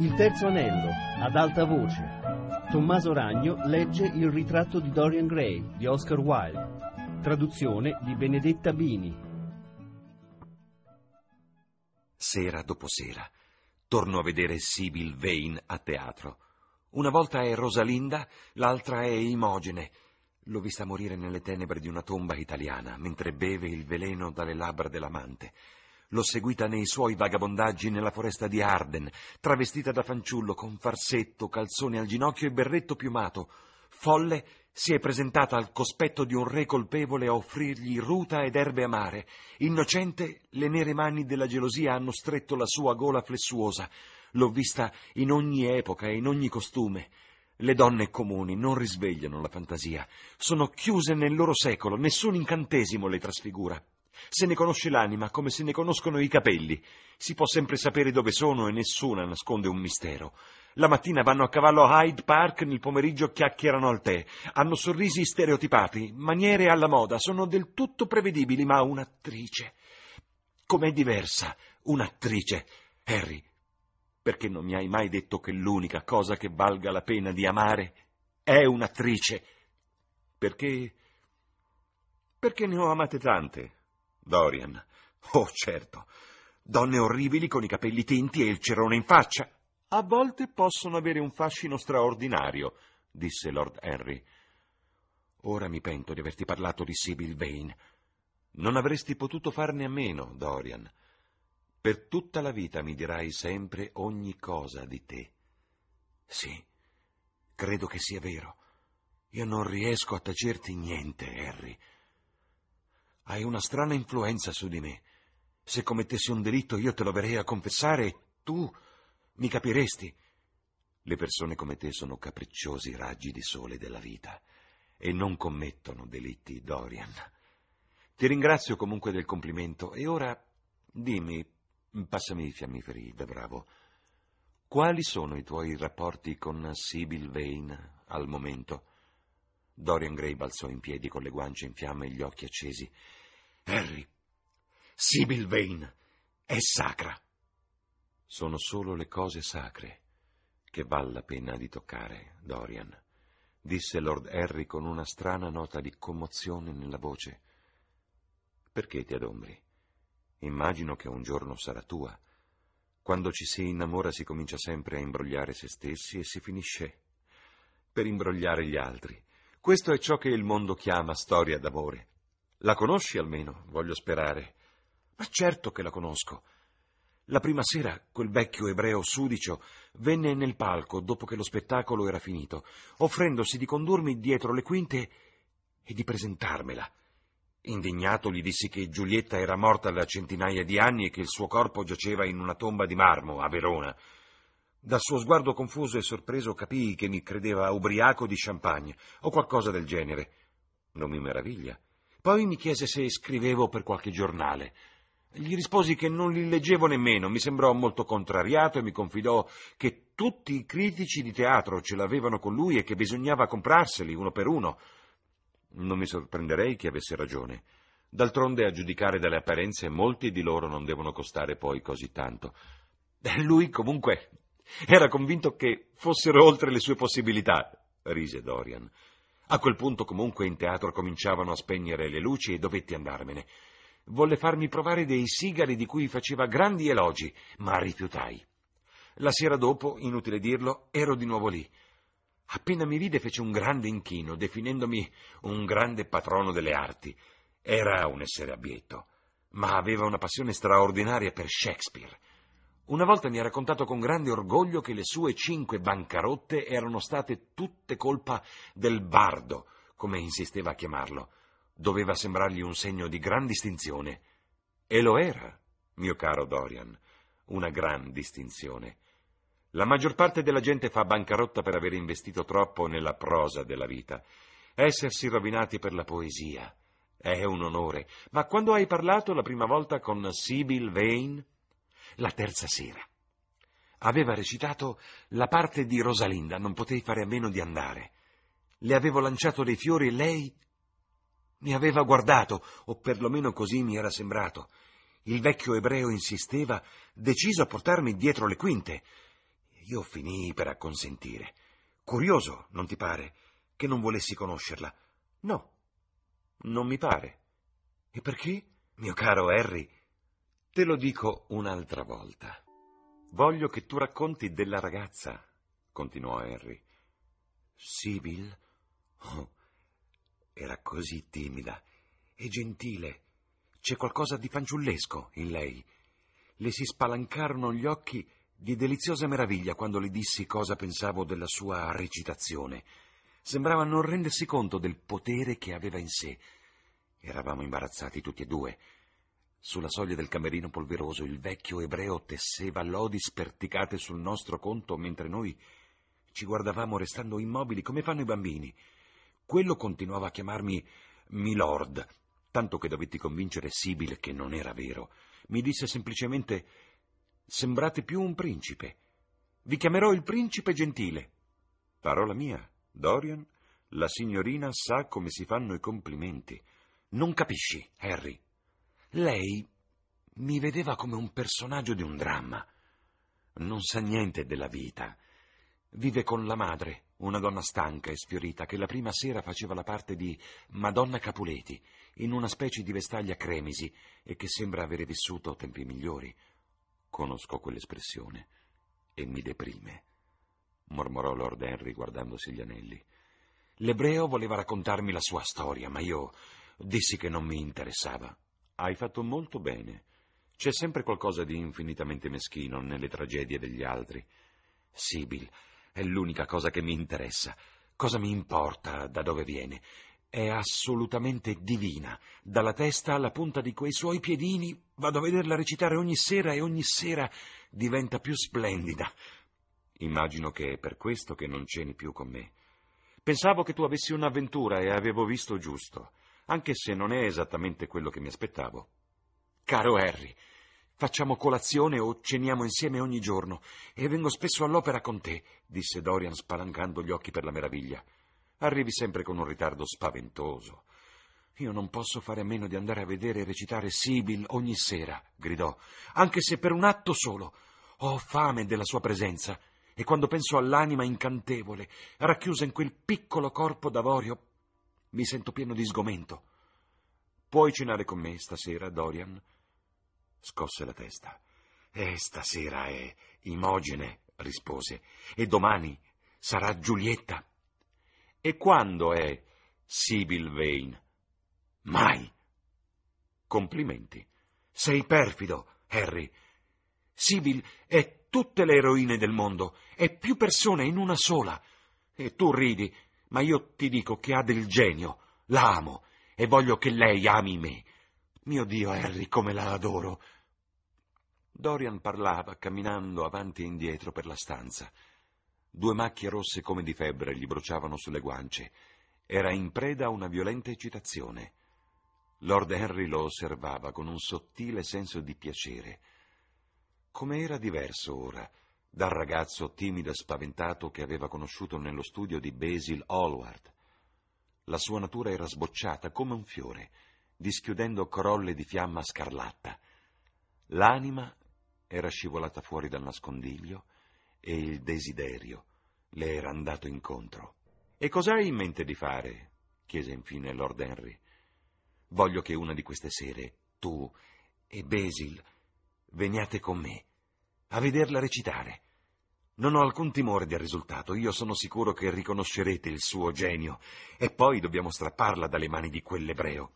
Il terzo anello, ad alta voce. Tommaso Ragno legge Il ritratto di Dorian Gray di Oscar Wilde. Traduzione di Benedetta Bini. Sera dopo sera torno a vedere Sibyl Vane a teatro. Una volta è Rosalinda, l'altra è Imogene. L'ho vista morire nelle tenebre di una tomba italiana, mentre beve il veleno dalle labbra dell'amante. L'ho seguita nei suoi vagabondaggi nella foresta di Arden, travestita da fanciullo con farsetto, calzoni al ginocchio e berretto piumato. Folle si è presentata al cospetto di un re colpevole a offrirgli ruta ed erbe amare. Innocente, le nere mani della gelosia hanno stretto la sua gola flessuosa. L'ho vista in ogni epoca e in ogni costume. Le donne comuni non risvegliano la fantasia, sono chiuse nel loro secolo, nessun incantesimo le trasfigura. Se ne conosce l'anima come se ne conoscono i capelli. Si può sempre sapere dove sono e nessuna nasconde un mistero. La mattina vanno a cavallo a Hyde Park, nel pomeriggio chiacchierano al tè. Hanno sorrisi stereotipati, maniere alla moda, sono del tutto prevedibili, ma un'attrice. Com'è diversa un'attrice, Harry? Perché non mi hai mai detto che l'unica cosa che valga la pena di amare è un'attrice? Perché... Perché ne ho amate tante, Dorian. Oh, certo. Donne orribili con i capelli tinti e il cerone in faccia. A volte possono avere un fascino straordinario, disse Lord Henry. Ora mi pento di averti parlato di Sibyl Vane. Non avresti potuto farne a meno, Dorian. Per tutta la vita mi dirai sempre ogni cosa di te. Sì, credo che sia vero. Io non riesco a tacerti niente, Harry. Hai una strana influenza su di me. Se commettessi un delitto io te lo verrei a confessare e tu mi capiresti. Le persone come te sono capricciosi raggi di sole della vita e non commettono delitti, Dorian. Ti ringrazio comunque del complimento e ora dimmi, passami i fiammiferi da bravo, quali sono i tuoi rapporti con Sibyl Vane al momento? Dorian Gray balzò in piedi con le guance in fiamme e gli occhi accesi. Harry, Sibyl Vane è sacra. Sono solo le cose sacre che val la pena di toccare, Dorian, disse Lord Harry con una strana nota di commozione nella voce. Perché ti adombri? Immagino che un giorno sarà tua. Quando ci si innamora si comincia sempre a imbrogliare se stessi e si finisce per imbrogliare gli altri. Questo è ciò che il mondo chiama storia d'amore. La conosci almeno, voglio sperare. Ma certo che la conosco. La prima sera quel vecchio ebreo sudicio venne nel palco dopo che lo spettacolo era finito, offrendosi di condurmi dietro le quinte e di presentarmela. Indignato gli dissi che Giulietta era morta da centinaia di anni e che il suo corpo giaceva in una tomba di marmo a Verona. Dal suo sguardo confuso e sorpreso capii che mi credeva ubriaco di champagne o qualcosa del genere. Non mi meraviglia. Poi mi chiese se scrivevo per qualche giornale. Gli risposi che non li leggevo nemmeno, mi sembrò molto contrariato e mi confidò che tutti i critici di teatro ce l'avevano con lui e che bisognava comprarseli uno per uno. Non mi sorprenderei che avesse ragione. D'altronde, a giudicare dalle apparenze, molti di loro non devono costare poi così tanto. Lui, comunque, era convinto che fossero oltre le sue possibilità, rise Dorian. A quel punto comunque in teatro cominciavano a spegnere le luci e dovetti andarmene. Volle farmi provare dei sigari di cui faceva grandi elogi, ma rifiutai. La sera dopo, inutile dirlo, ero di nuovo lì. Appena mi vide fece un grande inchino, definendomi un grande patrono delle arti. Era un essere abietto, ma aveva una passione straordinaria per Shakespeare una volta mi ha raccontato con grande orgoglio che le sue cinque bancarotte erano state tutte colpa del bardo, come insisteva a chiamarlo. Doveva sembrargli un segno di gran distinzione. E lo era, mio caro Dorian, una gran distinzione. La maggior parte della gente fa bancarotta per aver investito troppo nella prosa della vita. Essersi rovinati per la poesia è un onore. Ma quando hai parlato la prima volta con Sibyl Vane? La terza sera. Aveva recitato la parte di Rosalinda, non potei fare a meno di andare. Le avevo lanciato dei fiori e lei mi aveva guardato, o perlomeno così mi era sembrato. Il vecchio ebreo insisteva, deciso a portarmi dietro le quinte. Io finii per acconsentire. Curioso, non ti pare, che non volessi conoscerla? No, non mi pare. E perché, mio caro Harry? Te lo dico un'altra volta. Voglio che tu racconti della ragazza, continuò Harry. Sibyl? Oh, era così timida e gentile. C'è qualcosa di fanciullesco in lei. Le si spalancarono gli occhi di deliziosa meraviglia quando le dissi cosa pensavo della sua recitazione. Sembrava non rendersi conto del potere che aveva in sé. Eravamo imbarazzati tutti e due. Sulla soglia del camerino polveroso il vecchio ebreo tesseva lodi sperticate sul nostro conto mentre noi ci guardavamo restando immobili come fanno i bambini. Quello continuava a chiamarmi Milord, tanto che dovetti convincere Sibyl che non era vero. Mi disse semplicemente Sembrate più un principe. Vi chiamerò il principe gentile. Parola mia, Dorian, la signorina sa come si fanno i complimenti. Non capisci, Harry. Lei mi vedeva come un personaggio di un dramma. Non sa niente della vita. Vive con la madre, una donna stanca e sfiorita, che la prima sera faceva la parte di Madonna Capuleti, in una specie di vestaglia cremisi, e che sembra avere vissuto tempi migliori. Conosco quell'espressione e mi deprime, mormorò Lord Henry guardandosi gli anelli. L'ebreo voleva raccontarmi la sua storia, ma io dissi che non mi interessava. Hai fatto molto bene. C'è sempre qualcosa di infinitamente meschino nelle tragedie degli altri. Sibyl è l'unica cosa che mi interessa. Cosa mi importa da dove viene? È assolutamente divina. Dalla testa alla punta di quei suoi piedini vado a vederla recitare ogni sera e ogni sera diventa più splendida. Immagino che è per questo che non ceni più con me. Pensavo che tu avessi un'avventura e avevo visto giusto, anche se non è esattamente quello che mi aspettavo. Caro Harry, facciamo colazione o ceniamo insieme ogni giorno e vengo spesso all'opera con te, disse Dorian spalancando gli occhi per la meraviglia. Arrivi sempre con un ritardo spaventoso. Io non posso fare a meno di andare a vedere recitare Sibyl ogni sera, gridò, anche se per un atto solo. Ho fame della sua presenza e quando penso all'anima incantevole, racchiusa in quel piccolo corpo d'avorio, mi sento pieno di sgomento. Puoi cenare con me stasera, Dorian? Scosse la testa. Eh, stasera è Imogene, rispose, e domani sarà Giulietta. E quando è Sibyl Vane? Mai. Complimenti. Sei perfido, Harry. Sibyl è tutte le eroine del mondo, è più persone in una sola. E tu ridi, ma io ti dico che ha del genio. La amo e voglio che lei ami me. Mio Dio, Harry, come la adoro. Dorian parlava, camminando avanti e indietro per la stanza. Due macchie rosse come di febbre gli bruciavano sulle guance. Era in preda a una violenta eccitazione. Lord Henry lo osservava con un sottile senso di piacere. Come era diverso ora dal ragazzo timido e spaventato che aveva conosciuto nello studio di Basil Hallward. La sua natura era sbocciata come un fiore, dischiudendo corolle di fiamma scarlatta. L'anima era scivolata fuori dal nascondiglio e il desiderio le era andato incontro. E cos'hai in mente di fare? chiese infine Lord Henry. Voglio che una di queste sere tu e Basil veniate con me a vederla recitare. Non ho alcun timore del risultato, io sono sicuro che riconoscerete il suo genio, e poi dobbiamo strapparla dalle mani di quell'ebreo.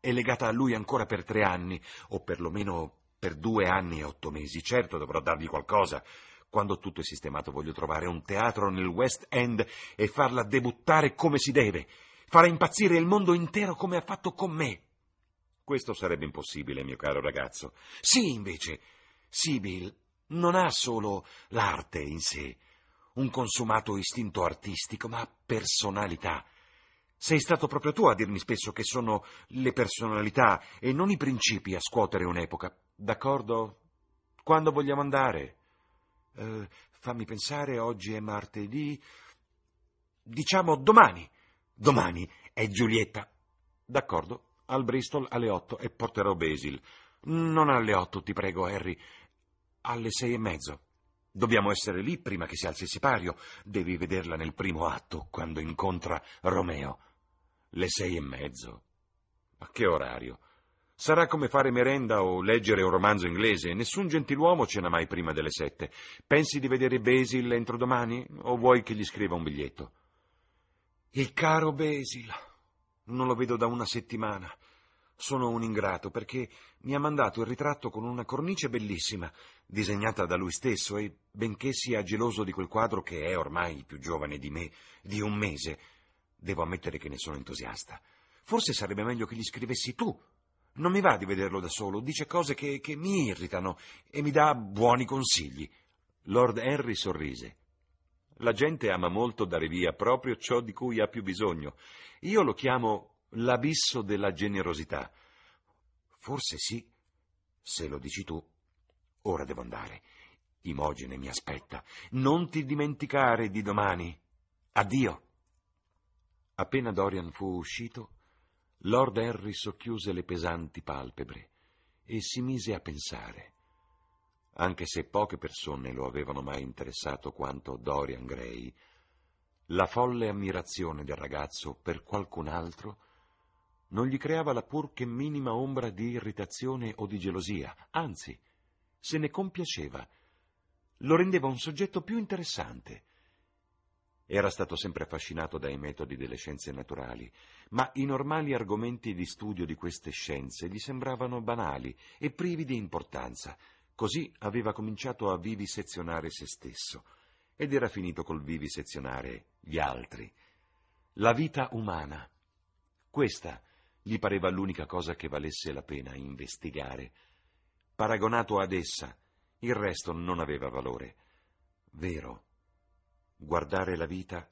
È legata a lui ancora per tre anni, o perlomeno per due anni e otto mesi. Certo dovrò dargli qualcosa, quando tutto è sistemato voglio trovare un teatro nel West End e farla debuttare come si deve, fare impazzire il mondo intero come ha fatto con me. Questo sarebbe impossibile, mio caro ragazzo. Sì, invece, Sibyl non ha solo l'arte in sé, un consumato istinto artistico, ma personalità. Sei stato proprio tu a dirmi spesso che sono le personalità e non i principi a scuotere un'epoca. D'accordo? Quando vogliamo andare? Eh, fammi pensare, oggi è martedì. Diciamo domani. Domani è Giulietta. D'accordo, al Bristol alle otto e porterò Basil. Non alle otto, ti prego, Harry. Alle sei e mezzo. Dobbiamo essere lì prima che si alzi il sipario. Devi vederla nel primo atto, quando incontra Romeo. Le sei e mezzo. Ma che orario? Sarà come fare merenda o leggere un romanzo inglese. Nessun gentiluomo cena mai prima delle sette. Pensi di vedere Basil entro domani? O vuoi che gli scriva un biglietto? Il caro Basil. Non lo vedo da una settimana. Sono un ingrato perché mi ha mandato il ritratto con una cornice bellissima, disegnata da lui stesso, e benché sia geloso di quel quadro che è ormai più giovane di me, di un mese, devo ammettere che ne sono entusiasta. Forse sarebbe meglio che gli scrivessi tu non mi va di vederlo da solo, dice cose che, che mi irritano e mi dà buoni consigli. Lord Henry sorrise. La gente ama molto dare via proprio ciò di cui ha più bisogno. Io lo chiamo l'abisso della generosità. Forse sì, se lo dici tu. Ora devo andare. Imogene mi aspetta. Non ti dimenticare di domani. Addio. Appena Dorian fu uscito, Lord Henry socchiuse le pesanti palpebre e si mise a pensare. Anche se poche persone lo avevano mai interessato quanto Dorian Gray, la folle ammirazione del ragazzo per qualcun altro non gli creava la pur che minima ombra di irritazione o di gelosia, anzi, se ne compiaceva, lo rendeva un soggetto più interessante era stato sempre affascinato dai metodi delle scienze naturali, ma i normali argomenti di studio di queste scienze gli sembravano banali e privi di importanza. Così aveva cominciato a vivisezionare se stesso ed era finito col vivisezionare gli altri. La vita umana. Questa gli pareva l'unica cosa che valesse la pena investigare. Paragonato ad essa, il resto non aveva valore. Vero, guardare la vita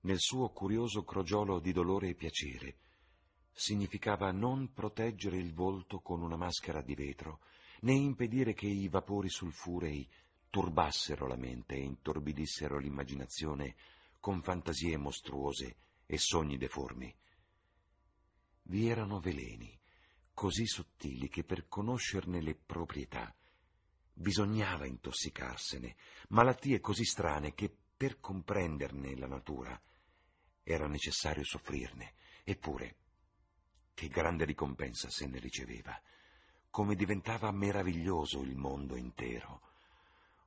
nel suo curioso crogiolo di dolore e piacere significava non proteggere il volto con una maschera di vetro, né impedire che i vapori sulfurei turbassero la mente e intorbidissero l'immaginazione con fantasie mostruose e sogni deformi. Vi erano veleni così sottili che per conoscerne le proprietà bisognava intossicarsene, malattie così strane che per comprenderne la natura era necessario soffrirne, eppure che grande ricompensa se ne riceveva, come diventava meraviglioso il mondo intero.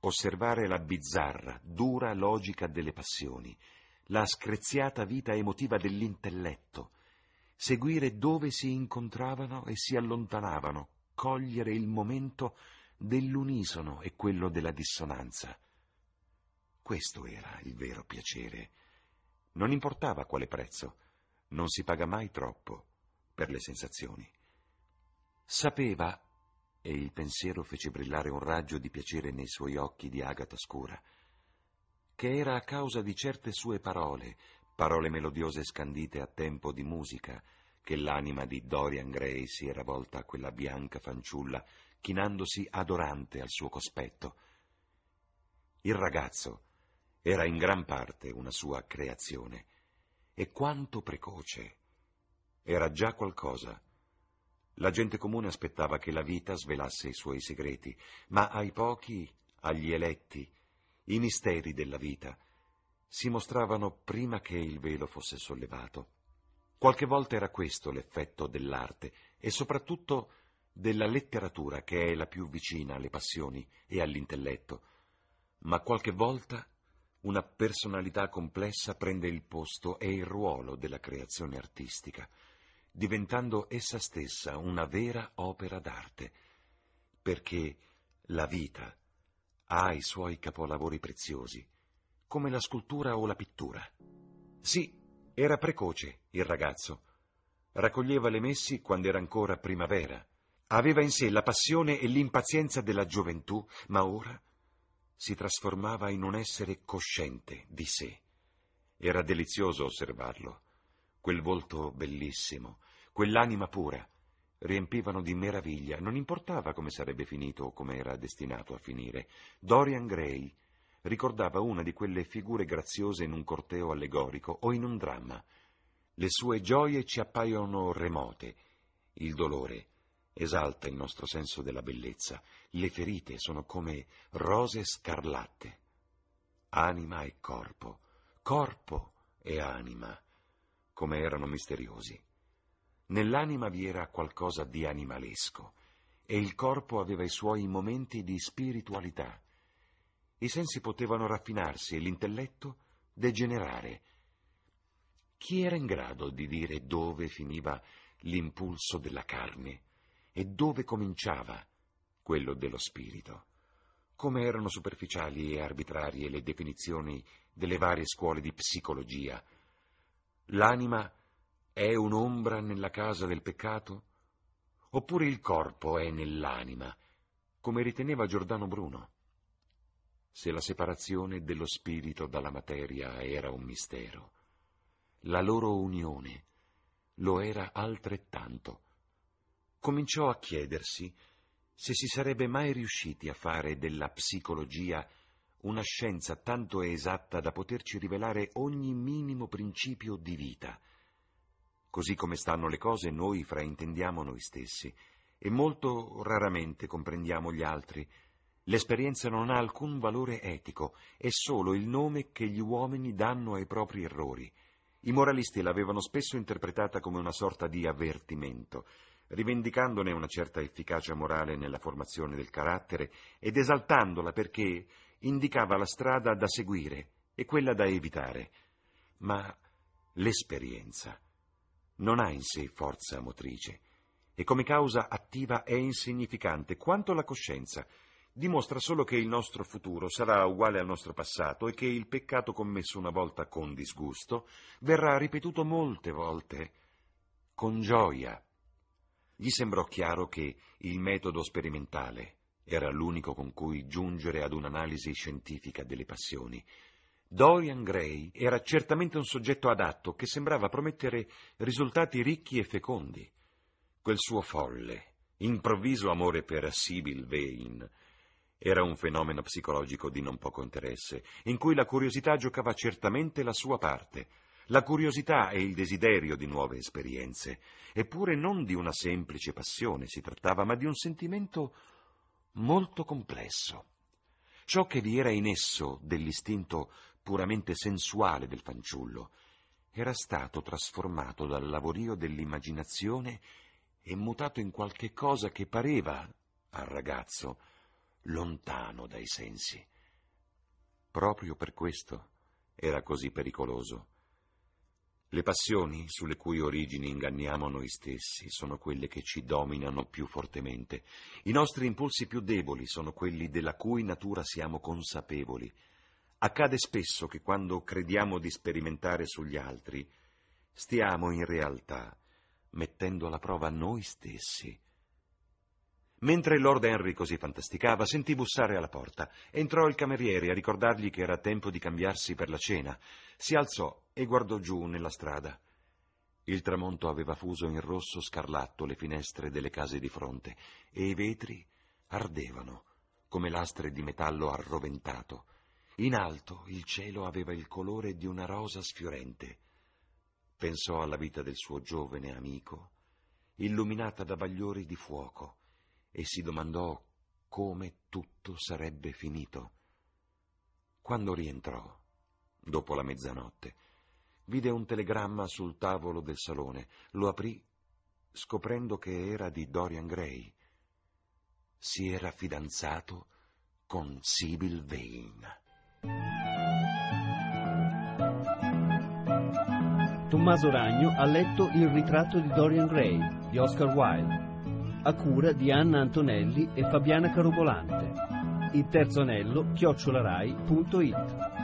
Osservare la bizzarra, dura logica delle passioni, la screziata vita emotiva dell'intelletto, seguire dove si incontravano e si allontanavano, cogliere il momento dell'unisono e quello della dissonanza. Questo era il vero piacere. Non importava quale prezzo, non si paga mai troppo per le sensazioni. Sapeva, e il pensiero fece brillare un raggio di piacere nei suoi occhi di agata scura, che era a causa di certe sue parole, parole melodiose scandite a tempo di musica, che l'anima di Dorian Gray si era volta a quella bianca fanciulla, chinandosi adorante al suo cospetto. Il ragazzo, era in gran parte una sua creazione. E quanto precoce! Era già qualcosa. La gente comune aspettava che la vita svelasse i suoi segreti, ma ai pochi, agli eletti, i misteri della vita si mostravano prima che il velo fosse sollevato. Qualche volta era questo l'effetto dell'arte e soprattutto della letteratura che è la più vicina alle passioni e all'intelletto, ma qualche volta una personalità complessa prende il posto e il ruolo della creazione artistica, diventando essa stessa una vera opera d'arte, perché la vita ha i suoi capolavori preziosi, come la scultura o la pittura. Sì, era precoce il ragazzo. Raccoglieva le messi quando era ancora primavera. Aveva in sé la passione e l'impazienza della gioventù, ma ora si trasformava in un essere cosciente di sé. Era delizioso osservarlo. Quel volto bellissimo, quell'anima pura, riempivano di meraviglia. Non importava come sarebbe finito o come era destinato a finire. Dorian Gray ricordava una di quelle figure graziose in un corteo allegorico o in un dramma. Le sue gioie ci appaiono remote, il dolore esalta il nostro senso della bellezza. Le ferite sono come rose scarlatte. Anima e corpo, corpo e anima, come erano misteriosi. Nell'anima vi era qualcosa di animalesco e il corpo aveva i suoi momenti di spiritualità. I sensi potevano raffinarsi e l'intelletto degenerare. Chi era in grado di dire dove finiva l'impulso della carne e dove cominciava quello dello spirito? Come erano superficiali e arbitrarie le definizioni delle varie scuole di psicologia. L'anima è un'ombra nella casa del peccato? Oppure il corpo è nell'anima, come riteneva Giordano Bruno? Se la separazione dello spirito dalla materia era un mistero. La loro unione lo era altrettanto. Cominciò a chiedersi se si sarebbe mai riusciti a fare della psicologia una scienza tanto esatta da poterci rivelare ogni minimo principio di vita. Così come stanno le cose, noi fraintendiamo noi stessi e molto raramente comprendiamo gli altri, L'esperienza non ha alcun valore etico, è solo il nome che gli uomini danno ai propri errori. I moralisti l'avevano spesso interpretata come una sorta di avvertimento, rivendicandone una certa efficacia morale nella formazione del carattere ed esaltandola perché indicava la strada da seguire e quella da evitare. Ma l'esperienza non ha in sé forza motrice e come causa attiva è insignificante quanto la coscienza, dimostra solo che il nostro futuro sarà uguale al nostro passato e che il peccato commesso una volta con disgusto verrà ripetuto molte volte con gioia. Gli sembrò chiaro che il metodo sperimentale era l'unico con cui giungere ad un'analisi scientifica delle passioni. Dorian Gray era certamente un soggetto adatto che sembrava promettere risultati ricchi e fecondi. Quel suo folle, improvviso amore per Sibyl Vane era un fenomeno psicologico di non poco interesse, in cui la curiosità giocava certamente la sua parte. La curiosità e il desiderio di nuove esperienze, eppure non di una semplice passione si trattava, ma di un sentimento molto complesso. Ciò che vi era in esso dell'istinto puramente sensuale del fanciullo era stato trasformato dal lavorio dell'immaginazione e mutato in qualche cosa che pareva al ragazzo lontano dai sensi. Proprio per questo era così pericoloso. Le passioni sulle cui origini inganniamo noi stessi sono quelle che ci dominano più fortemente. I nostri impulsi più deboli sono quelli della cui natura siamo consapevoli. Accade spesso che quando crediamo di sperimentare sugli altri, stiamo in realtà mettendo alla prova noi stessi Mentre Lord Henry così fantasticava, sentì bussare alla porta. Entrò il cameriere a ricordargli che era tempo di cambiarsi per la cena. Si alzò e guardò giù nella strada. Il tramonto aveva fuso in rosso scarlatto le finestre delle case di fronte e i vetri ardevano come lastre di metallo arroventato. In alto il cielo aveva il colore di una rosa sfiorente. Pensò alla vita del suo giovane amico, illuminata da bagliori di fuoco e si domandò come tutto sarebbe finito. Quando rientrò, dopo la mezzanotte, vide un telegramma sul tavolo del salone, lo aprì scoprendo che era di Dorian Gray. Si era fidanzato con Sibyl Vane. Tommaso Ragno ha letto Il ritratto di Dorian Gray di Oscar Wilde a cura di Anna Antonelli e Fabiana Carobolante. Il terzo anello chiocciolarai.it